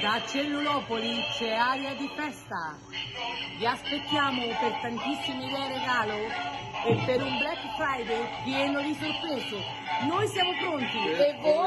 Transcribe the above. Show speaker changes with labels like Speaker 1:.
Speaker 1: Da Cellulopoli c'è aria di festa. Vi aspettiamo per tantissime idee regalo e per un Black Friday pieno di sorprese. Noi siamo pronti e voi?